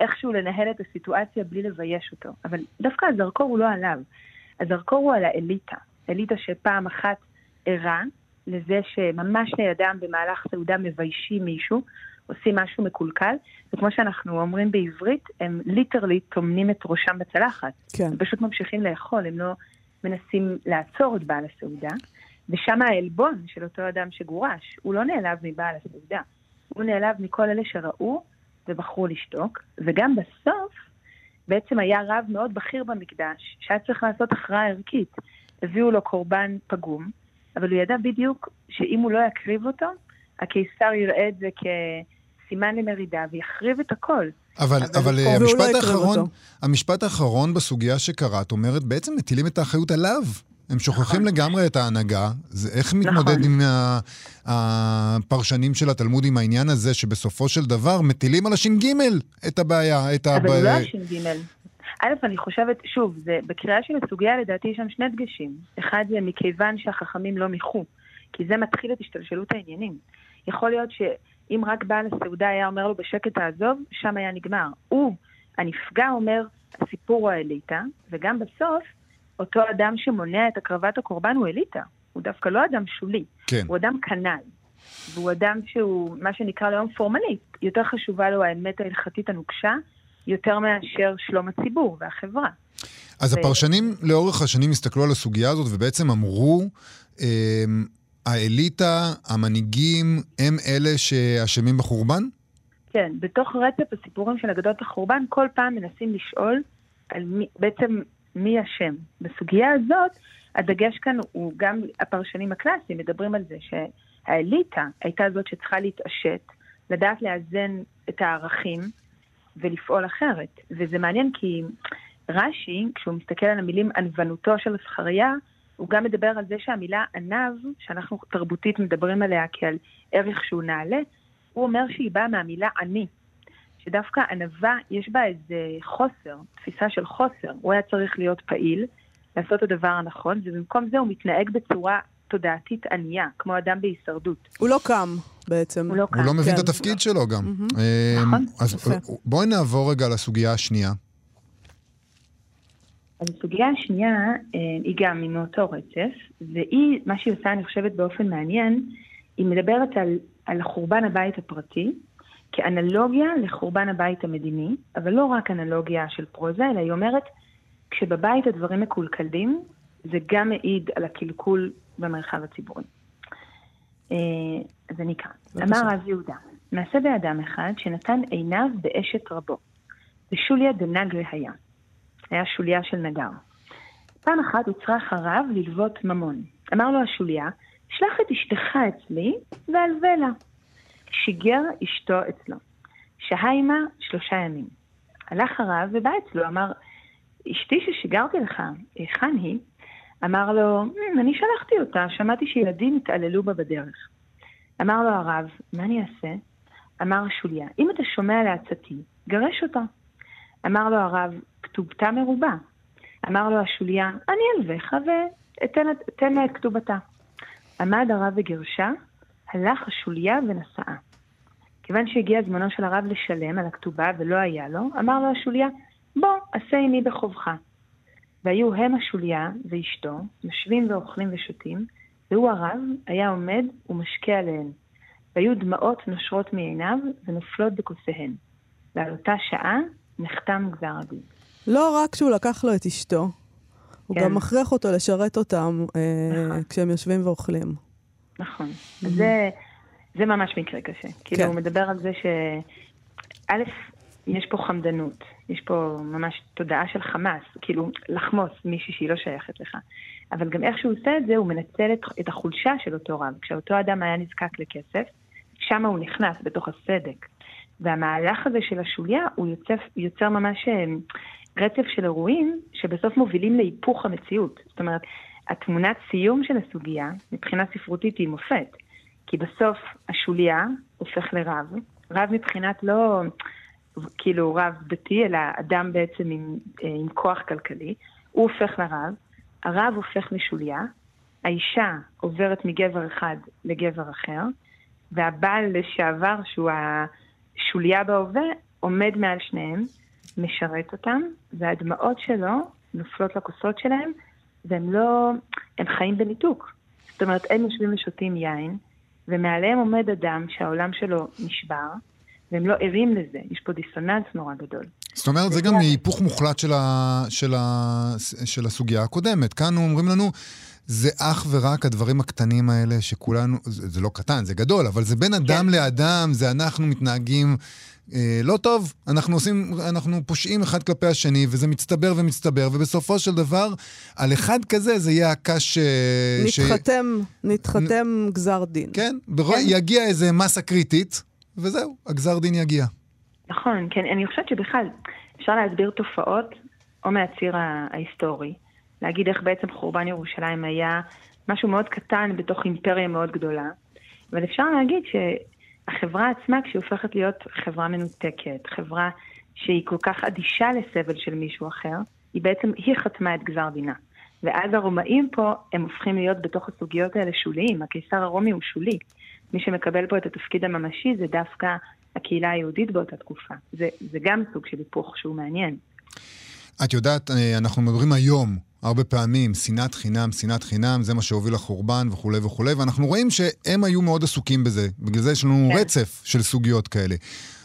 איכשהו לנהל את הסיטואציה בלי לבייש אותו. אבל דווקא הזרקור הוא לא עליו. הזרקור הוא על האליטה. אליטה שפעם אחת ערה לזה שממש לידם במהלך סעודה מביישים מישהו, עושים משהו מקולקל, וכמו שאנחנו אומרים בעברית, הם ליטרלי טומנים את ראשם בצלחת. כן. הם פשוט ממשיכים לאכול, הם לא מנסים לעצור את בעל הסעודה. ושם העלבון של אותו אדם שגורש, הוא לא נעלב מבעל הסעודה, הוא נעלב מכל אלה שראו ובחרו לשתוק, וגם בסוף בעצם היה רב מאוד בכיר במקדש, שהיה צריך לעשות הכרעה ערכית. הביאו לו קורבן פגום, אבל הוא ידע בדיוק שאם הוא לא יקריב אותו, הקיסר יראה את זה כסימן למרידה ויחריב את הכל. אבל, אבל אבל אה, לא המשפט, יקריב האחרון. המשפט האחרון בסוגיה שקראת אומרת, בעצם מטילים את האחריות עליו. הם שוכחים לגמרי את ההנהגה. זה איך מתמודד נכון. עם ה- הפרשנים של התלמוד עם העניין הזה, שבסופו של דבר מטילים על הש"ג את הבעיה, את אבל הוא לא. הש"ג. א', אני חושבת, שוב, זה, בקריאה של הסוגיה לדעתי יש שם שני דגשים. אחד זה מכיוון שהחכמים לא מיחו, כי זה מתחיל את השתלשלות העניינים. יכול להיות שאם רק בעל הסעודה היה אומר לו בשקט תעזוב, שם היה נגמר. הוא, הנפגע אומר, הסיפור הוא האליטה, וגם בסוף, אותו אדם שמונע את הקרבת הקורבן הוא אליטה. הוא דווקא לא אדם שולי, כן. הוא אדם קנאי. והוא אדם שהוא, מה שנקרא לו היום פורמליסט. יותר חשובה לו האמת ההלכתית הנוקשה, יותר מאשר שלום הציבור והחברה. אז ו- הפרשנים לאורך השנים הסתכלו על הסוגיה הזאת ובעצם אמרו, אמ, האליטה, המנהיגים, הם אלה שאשמים בחורבן? כן, בתוך רצף הסיפורים של אגדות החורבן, כל פעם מנסים לשאול על מי, בעצם מי אשם. בסוגיה הזאת, הדגש כאן הוא גם הפרשנים הקלאסיים מדברים על זה שהאליטה הייתה זאת שצריכה להתעשת, לדעת לאזן את הערכים ולפעול אחרת. וזה מעניין כי רש"י, כשהוא מסתכל על המילים ענוונותו של זכריה, הוא גם מדבר על זה שהמילה ענב, שאנחנו תרבותית מדברים עליה כעל ערך שהוא נעלה, הוא אומר שהיא באה מהמילה עני. שדווקא ענווה, יש בה איזה חוסר, תפיסה של חוסר. הוא היה צריך להיות פעיל, לעשות את הדבר הנכון, ובמקום זה הוא מתנהג בצורה תודעתית ענייה, כמו אדם בהישרדות. הוא לא קם בעצם. הוא לא הוא לא מבין כן. את התפקיד שלו גם. אמ, נכון, אז. בואי נעבור רגע לסוגיה השנייה. אז הסוגיה השנייה אה, היא גם מאותו רצף, והיא, מה שהיא עושה, אני חושבת, באופן מעניין, היא מדברת על, על חורבן הבית הפרטי, כאנלוגיה לחורבן הבית המדיני, אבל לא רק אנלוגיה של פרוזה, אלא היא אומרת, כשבבית הדברים מקולקלים, זה גם מעיד על הקלקול במרחב הציבורי. אה, אני אקרא. בבקשה. אמר רב יהודה, מעשה באדם אחד שנתן עיניו באשת רבו, ושוליה דנגרי היה. היה שוליה של נגר. פעם אחת הוצרה אחריו ללוות ממון. אמר לו השוליה, שלח את אשתך אצלי והלווה לה. שיגר אשתו אצלו. שהה עמה שלושה ימים. הלך הרב ובא אצלו, אמר, אשתי ששיגרתי לך, היכן היא? אמר לו, "מ, אני שלחתי אותה, שמעתי שילדים התעללו בה בדרך. אמר לו הרב, מה אני אעשה? אמר השוליה, אם אתה שומע לעצתי, גרש אותה. אמר לו הרב, כתובתה מרובה. אמר לו השוליה, אני אלוויך ואתן אתן לה את כתובתה. עמד הרב וגרשה, הלך השוליה ונשאה. כיוון שהגיע זמנו של הרב לשלם על הכתובה ולא היה לו, אמר לו השוליה, בוא, עשה עימי בחובך. והיו הם השוליה ואשתו, יושבים ואוכלים ושותים, והוא הרב היה עומד ומשקה עליהן. והיו דמעות נושרות מעיניו ונופלות בכוסיהן. ועל אותה שעה נחתם גזר הדין. לא רק שהוא לקח לו את אשתו, הוא כן. גם מכריח אותו לשרת אותם אה, נכון. כשהם יושבים ואוכלים. נכון. אז זה, זה ממש מקרה קשה. כאילו, כן. הוא מדבר על זה ש... א', יש פה חמדנות, יש פה ממש תודעה של חמאס, כאילו, לחמוס מישהי שהיא לא שייכת לך. אבל גם איך שהוא עושה את זה, הוא מנצל את, את החולשה של אותו רב. כשאותו אדם היה נזקק לכסף, שם הוא נכנס בתוך הסדק. והמהלך הזה של השוליה הוא יוצר, יוצר ממש אה, רצף של אירועים שבסוף מובילים להיפוך המציאות. זאת אומרת, התמונת סיום של הסוגיה, מבחינה ספרותית היא מופת. כי בסוף השוליה הופך לרב. רב מבחינת לא כאילו רב דתי, אלא אדם בעצם עם, אה, עם כוח כלכלי. הוא הופך לרב, הרב הופך לשוליה, האישה עוברת מגבר אחד לגבר אחר, והבעל לשעבר, שהוא השוליה בהווה, עומד מעל שניהם, משרת אותם, והדמעות שלו נופלות לכוסות שלהם, והם לא, הם חיים בניתוק. זאת אומרת, הם יושבים ושותים יין, ומעליהם עומד אדם שהעולם שלו נשבר, והם לא ערים לזה, יש פה דיסוננס נורא גדול. זאת אומרת, זה גם היפוך מוחלט של, ה, של, ה, של הסוגיה הקודמת. כאן אומרים לנו, זה אך ורק הדברים הקטנים האלה שכולנו, זה, זה לא קטן, זה גדול, אבל זה בין אדם כן. לאדם, זה אנחנו מתנהגים אה, לא טוב. אנחנו עושים, אנחנו פושעים אחד כלפי השני, וזה מצטבר ומצטבר, ובסופו של דבר, על אחד כזה זה יהיה הקש... נתחתם, ש... נתחתם נ... גזר דין. כן, ברוא, כן, יגיע איזה מסה קריטית, וזהו, הגזר דין יגיע. נכון, כן, אני חושבת שבכלל אפשר להסביר תופעות או מהציר ההיסטורי, להגיד איך בעצם חורבן ירושלים היה משהו מאוד קטן בתוך אימפריה מאוד גדולה, אבל אפשר להגיד שהחברה עצמה, כשהיא הופכת להיות חברה מנותקת, חברה שהיא כל כך אדישה לסבל של מישהו אחר, היא בעצם, היא חתמה את גזר דינה. ואז הרומאים פה, הם הופכים להיות בתוך הסוגיות האלה שוליים. הקיסר הרומי הוא שולי. מי שמקבל פה את התפקיד הממשי זה דווקא הקהילה היהודית באותה תקופה. זה, זה גם סוג של היפוך שהוא מעניין. את יודעת, אה, אנחנו מדברים היום הרבה פעמים, שנאת חינם, שנאת חינם, זה מה שהוביל לחורבן וכולי וכולי, ואנחנו רואים שהם היו מאוד עסוקים בזה. בגלל זה יש לנו כן. רצף של סוגיות כאלה.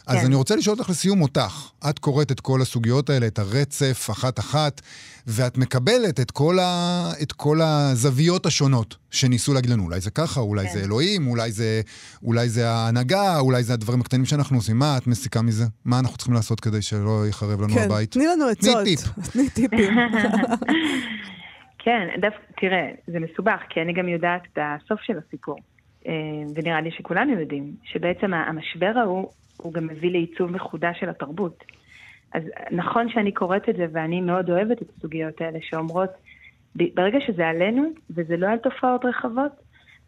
אז כן. אני רוצה לשאול אותך לסיום אותך. את קוראת את כל הסוגיות האלה, את הרצף, אחת-אחת, ואת מקבלת את כל, ה... את כל הזוויות השונות שניסו להגיד לנו. אולי זה ככה, אולי כן. זה אלוהים, אולי זה, אולי זה ההנהגה, אולי זה הדברים הקטנים שאנחנו עושים. מה את מסיקה מזה? מה אנחנו צריכים לעשות כדי שלא יחרב לנו כן, הבית? תני לנו עצות. תני טיפ. תני טיפים. (laughs) כן, דווקא, תראה, זה מסובך, כי אני גם יודעת את הסוף של הסיפור. אה, ונראה לי שכולנו יודעים, שבעצם המשבר ההוא הוא גם מביא לעיצוב מחודש של התרבות. אז נכון שאני קוראת את זה, ואני מאוד אוהבת את הסוגיות האלה שאומרות, ברגע שזה עלינו, וזה לא על תופעות רחבות,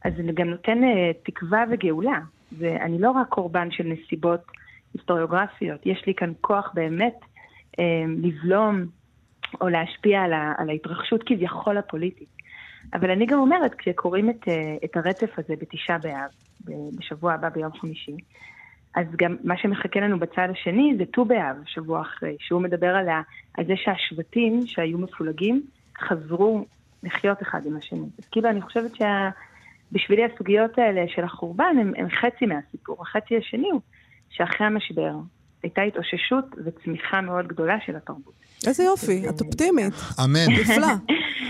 אז זה גם נותן uh, תקווה וגאולה. ואני לא רק קורבן של נסיבות היסטוריוגרפיות, יש לי כאן כוח באמת uh, לבלום או להשפיע על ההתרחשות כביכול הפוליטית. אבל אני גם אומרת, כשקוראים את, uh, את הרצף הזה בתשעה באב, בשבוע הבא ביום חמישי, אז גם מה שמחכה לנו בצד השני זה ט"ו באב, שבוע אחרי, שהוא מדבר על, על זה שהשבטים שהיו מפולגים חזרו לחיות אחד עם השני. אז כאילו אני חושבת שבשבילי. הסוגיות האלה של החורבן הם, הם חצי מהסיפור. החצי השני הוא שאחרי המשבר הייתה התאוששות וצמיחה מאוד גדולה של התרבות. איזה יופי, את אופטימית. אמן. נפלא.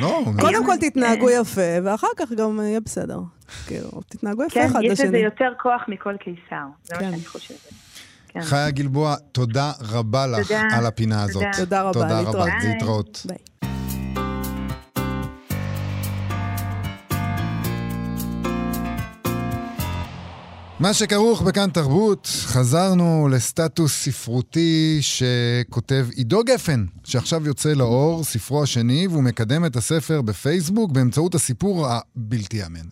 לא, קודם כל תתנהגו יפה, ואחר כך גם יהיה בסדר. כאילו, תתנהגו יפה אחד לשני. כן, יש לזה יותר כוח מכל קיסר, זה מה כן. שאני חושבת. כן. חיה גלבוע, תודה רבה לך על הפינה הזאת. תודה רבה, להתראות. תודה רבה, להתראות. ביי. מה שכרוך בכאן תרבות, חזרנו לסטטוס ספרותי שכותב עידו גפן, שעכשיו יוצא לאור, ספרו השני, והוא מקדם את הספר בפייסבוק באמצעות הסיפור הבלתי יאמן.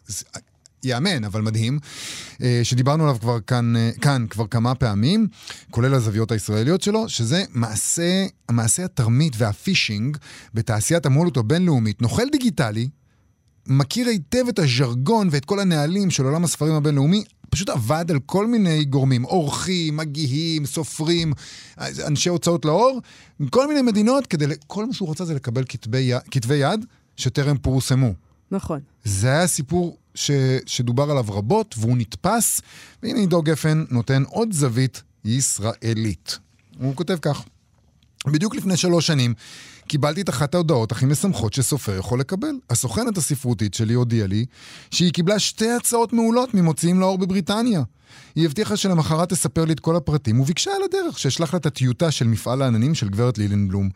יאמן, אבל מדהים, אה, שדיברנו עליו כבר כאן, אה, כאן כבר כמה פעמים, כולל הזוויות הישראליות שלו, שזה מעשה, מעשה התרמית והפישינג בתעשיית המולות הבינלאומית. נוכל דיגיטלי, מכיר היטב את הז'רגון ואת כל הנהלים של עולם הספרים הבינלאומי, פשוט עבד על כל מיני גורמים, עורכים, מגיהים, סופרים, אנשי הוצאות לאור, מכל מיני מדינות, כדי, כל מה שהוא רצה זה לקבל כתבי, כתבי יד שטרם פורסמו. נכון. זה היה סיפור ש, שדובר עליו רבות, והוא נתפס, והנה עידו גפן נותן עוד זווית ישראלית. הוא כותב כך: בדיוק לפני שלוש שנים קיבלתי את אחת ההודעות הכי משמחות שסופר יכול לקבל. הסוכנת הספרותית שלי הודיעה לי שהיא קיבלה שתי הצעות מעולות ממוציאים לאור בבריטניה. היא הבטיחה שלמחרת תספר לי את כל הפרטים, וביקשה על הדרך שאשלח לה את הטיוטה של מפעל העננים של גברת לילנבלום,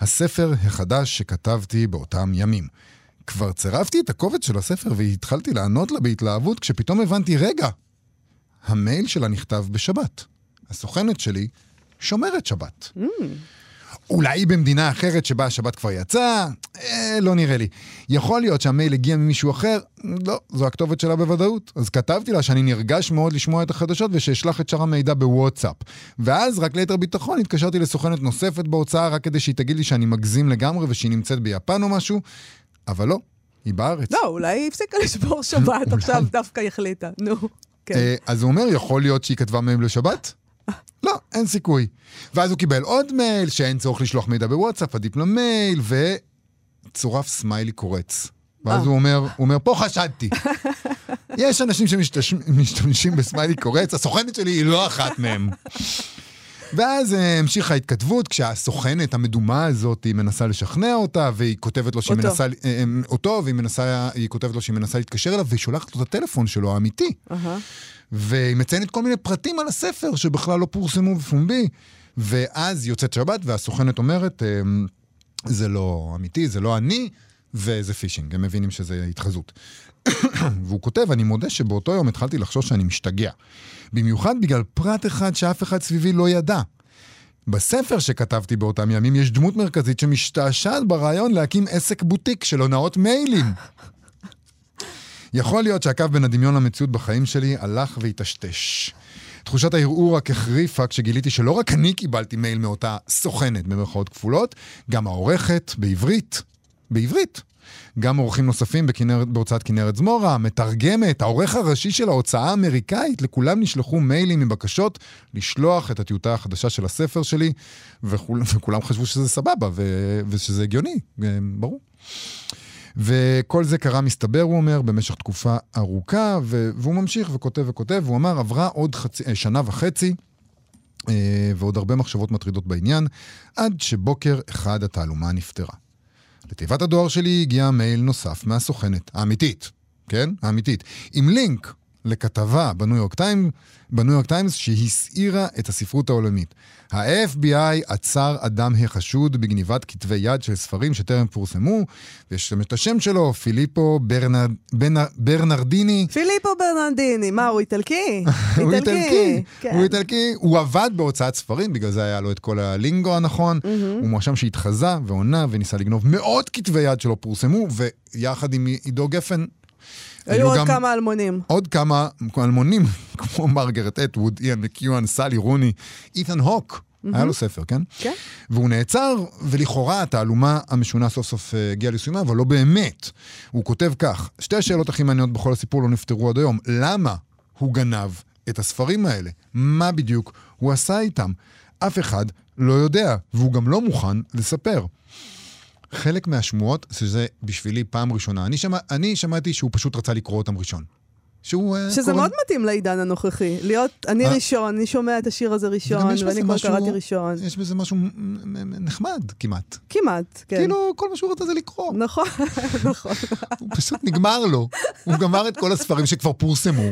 הספר החדש שכתבתי באותם ימים. כבר צירפתי את הקובץ של הספר והתחלתי לענות לה בהתלהבות, כשפתאום הבנתי, רגע, המייל שלה נכתב בשבת. הסוכנת שלי שומרת שבת. אולי במדינה אחרת שבה השבת כבר יצאה, אה, לא נראה לי. יכול להיות שהמייל הגיע ממישהו אחר, לא, זו הכתובת שלה בוודאות. אז כתבתי לה שאני נרגש מאוד לשמוע את החדשות ושאשלח את שאר המידע בוואטסאפ. ואז, רק ליתר ביטחון, התקשרתי לסוכנת נוספת בהוצאה, רק כדי שהיא תגיד לי שאני מגזים לגמרי ושהיא נמצאת ביפן או משהו, אבל לא, היא בארץ. לא, אולי היא הפסיקה לשבור שבת, (laughs) עכשיו דווקא החליטה. נו, כן. אה, אז הוא אומר, יכול להיות שהיא כתבה מייל לשבת? לא, אין סיכוי. ואז הוא קיבל עוד מייל שאין צורך לשלוח מידע בוואטסאפ, עדיף למייל, וצורף סמיילי קורץ. ואז אה. הוא אומר, הוא אומר, פה חשדתי. יש אנשים שמשתמשים בסמיילי קורץ, הסוכנת שלי היא לא אחת מהם. ואז אה, המשיכה ההתכתבות, כשהסוכנת המדומה הזאת, היא מנסה לשכנע אותה, והיא כותבת לו שהיא אותו. מנסה, אה, אה, אותו, והיא מנסה, היא כותבת לו שהיא מנסה להתקשר אליו, והיא שולחת לו את הטלפון שלו, האמיתי. והיא מציינת כל מיני פרטים על הספר שבכלל לא פורסמו בפומבי. ואז יוצאת שבת, והסוכנת אומרת, זה לא אמיתי, זה לא אני, וזה פישינג, הם מבינים שזה התחזות. והוא כותב, אני מודה שבאותו יום התחלתי לחשוש שאני משתגע. במיוחד בגלל פרט אחד שאף אחד סביבי לא ידע. בספר שכתבתי באותם ימים יש דמות מרכזית שמשתעשעת ברעיון להקים עסק בוטיק של הונאות מיילים. יכול להיות שהקו בין הדמיון למציאות בחיים שלי הלך והיטשטש. תחושת הערעור רק החריפה כשגיליתי שלא רק אני קיבלתי מייל מאותה סוכנת, במרכאות כפולות, גם העורכת בעברית. בעברית. גם עורכים נוספים בכנרת, בהוצאת כנרת זמורה, המתרגמת, העורך הראשי של ההוצאה האמריקאית, לכולם נשלחו מיילים עם בקשות לשלוח את הטיוטה החדשה של הספר שלי, וכול, וכולם חשבו שזה סבבה ו, ושזה הגיוני, אה, ברור. וכל זה קרה, מסתבר, הוא אומר, במשך תקופה ארוכה, ו- והוא ממשיך וכותב וכותב, והוא אמר, עברה עוד חצי, אה, שנה וחצי, אה, ועוד הרבה מחשבות מטרידות בעניין, עד שבוקר אחד התעלומה נפתרה. לתיבת הדואר שלי הגיע מייל נוסף מהסוכנת, האמיתית, כן? האמיתית, עם לינק לכתבה בניו יורק טיימס, בניו יורק טיימס שהסעירה את הספרות העולמית. ה-FBI עצר אדם החשוד בגניבת כתבי יד של ספרים שטרם פורסמו, ויש שם את השם שלו, פיליפו ברנר, ברנר, ברנרדיני. פיליפו ברננדיני, מה, הוא איטלקי? (laughs) הוא איטלקי, כן. הוא איטלקי, הוא עבד בהוצאת ספרים, בגלל זה היה לו את כל הלינגו הנכון. הוא מואשם שהתחזה ועונה וניסה לגנוב מאות כתבי יד שלא פורסמו, ויחד עם עידו גפן, היו עוד כמה אלמונים. עוד כמה אלמונים, (laughs) כמו מרגרט אטווד, איאן מקיואן, סלי רוני, אית'ן הוק. היה לו ספר, כן? כן. והוא נעצר, ולכאורה התעלומה המשונה סוף סוף אה, הגיעה לסיומה, אבל לא באמת. הוא כותב כך, שתי השאלות הכי מעניינות בכל הסיפור לא נפתרו עד היום. למה הוא גנב את הספרים האלה? מה בדיוק הוא עשה איתם? אף אחד לא יודע, והוא גם לא מוכן לספר. חלק מהשמועות, שזה בשבילי פעם ראשונה, אני, שמע, אני שמעתי שהוא פשוט רצה לקרוא אותם ראשון. שהוא... אה, שזה קורא- מאוד מתאים לעידן הנוכחי. להיות, אני אה? ראשון, אני שומע את השיר הזה ראשון, ואני כבר משהו- קראתי ראשון. יש בזה משהו נחמד כמעט. כמעט, כן. כאילו, כל מה שהוא רצה זה לקרוא. נכון, (laughs) נכון. הוא פשוט נגמר לו. הוא גמר את כל הספרים שכבר פורסמו,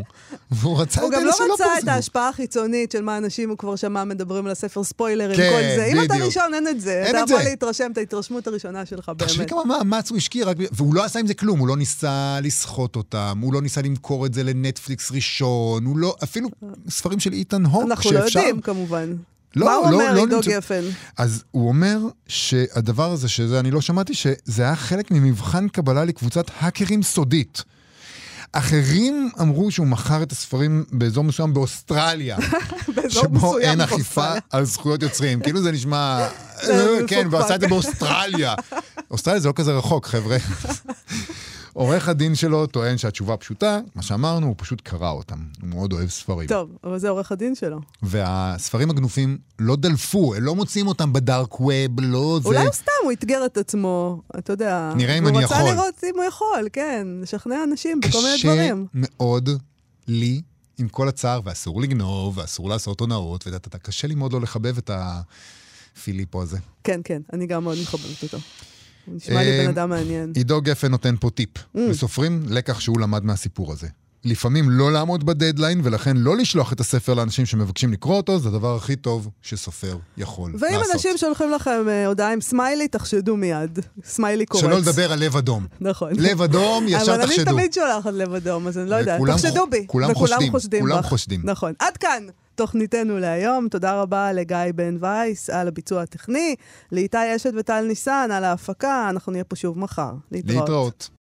והוא רצה הוא את גם אלה לא שלא רצה את פורסמו. ההשפעה החיצונית של מה אנשים הוא כבר שמע מדברים על הספר ספוילרים, כן, כל זה. אם אתה. ראשון, אין את זה. אתה את יכול. להתרשם את ההתרשמות הראשונה שלך, תחשבי באמת. כמה מאמץ הוא השקיע, והוא לא עשה עם זה כלום, הוא לא ניסה לסחוט אותם, הוא לא ניסה למכור את זה לנטפליקס ראשון, הוא לא... אפילו ספרים של איתן הוק, אנחנו לא שאפשר... יודעים, כמובן. לא, מה הוא לא- אומר, לא עידו נמצא- גפן? אז הוא אומר שהדבר הזה, שזה אני לא שמעתי, שזה היה חלק ממבחן קבלה לקבוצת האקרים סודית. אחרים אמרו שהוא מכר את הספרים באזור מסוים באוסטרליה. (laughs) באזור שבו אין אכיפה. על זכויות יוצרים. כאילו זה נשמע... (laughs) אה, כן, מפוקפק. והוא עשה את זה באוסטרליה. (laughs) אוסטרליה זה לא כזה רחוק, חבר'ה. עורך הדין שלו טוען שהתשובה פשוטה, מה שאמרנו, הוא פשוט קרא אותם. הוא מאוד אוהב ספרים. טוב, אבל זה עורך הדין שלו. והספרים הגנופים לא דלפו, הם לא מוצאים אותם בדארק ווב, לא זה... אולי הוא סתם, הוא אתגר את עצמו, אתה יודע. נראה אם הוא אני רצה יכול. לראות אם הוא יכול, כן, לשכנע אנשים בכל מיני קשה דברים. מאוד לי, עם כל הצער, ואסור לגנוב, ואסור לעשות הונאות, ודעת, קשה לי מאוד לא לחבב את הפיליפו הזה. כן, כן, אני גם מאוד מחבבת אותו. הוא נשמע לי אה, בן אדם מעניין. עידו גפן נותן פה טיפ. Mm. לסופרים, לקח שהוא למד מהסיפור הזה. לפעמים לא לעמוד בדדליין, ולכן לא לשלוח את הספר לאנשים שמבקשים לקרוא אותו, זה הדבר הכי טוב שסופר יכול לעשות. ואם אנשים שולחים לכם אה, הודעה עם סמיילי, תחשדו מיד. סמיילי קורץ. שלא לדבר על לב אדום. נכון. לב אדום, ישר אבל תחשדו. אני תמיד שולחת לב אדום, אז אני לא יודעת. וכולם תחשדו בי. כולם וכולם חושדים, חושדים כולם. חושדים. נכון. עד כאן. תוכניתנו להיום. תודה רבה לגיא בן וייס על הביצוע הטכני, לאיתי אשת וטל ניסן על ההפקה. אנחנו נהיה פה שוב מחר. להתראות. להתראות.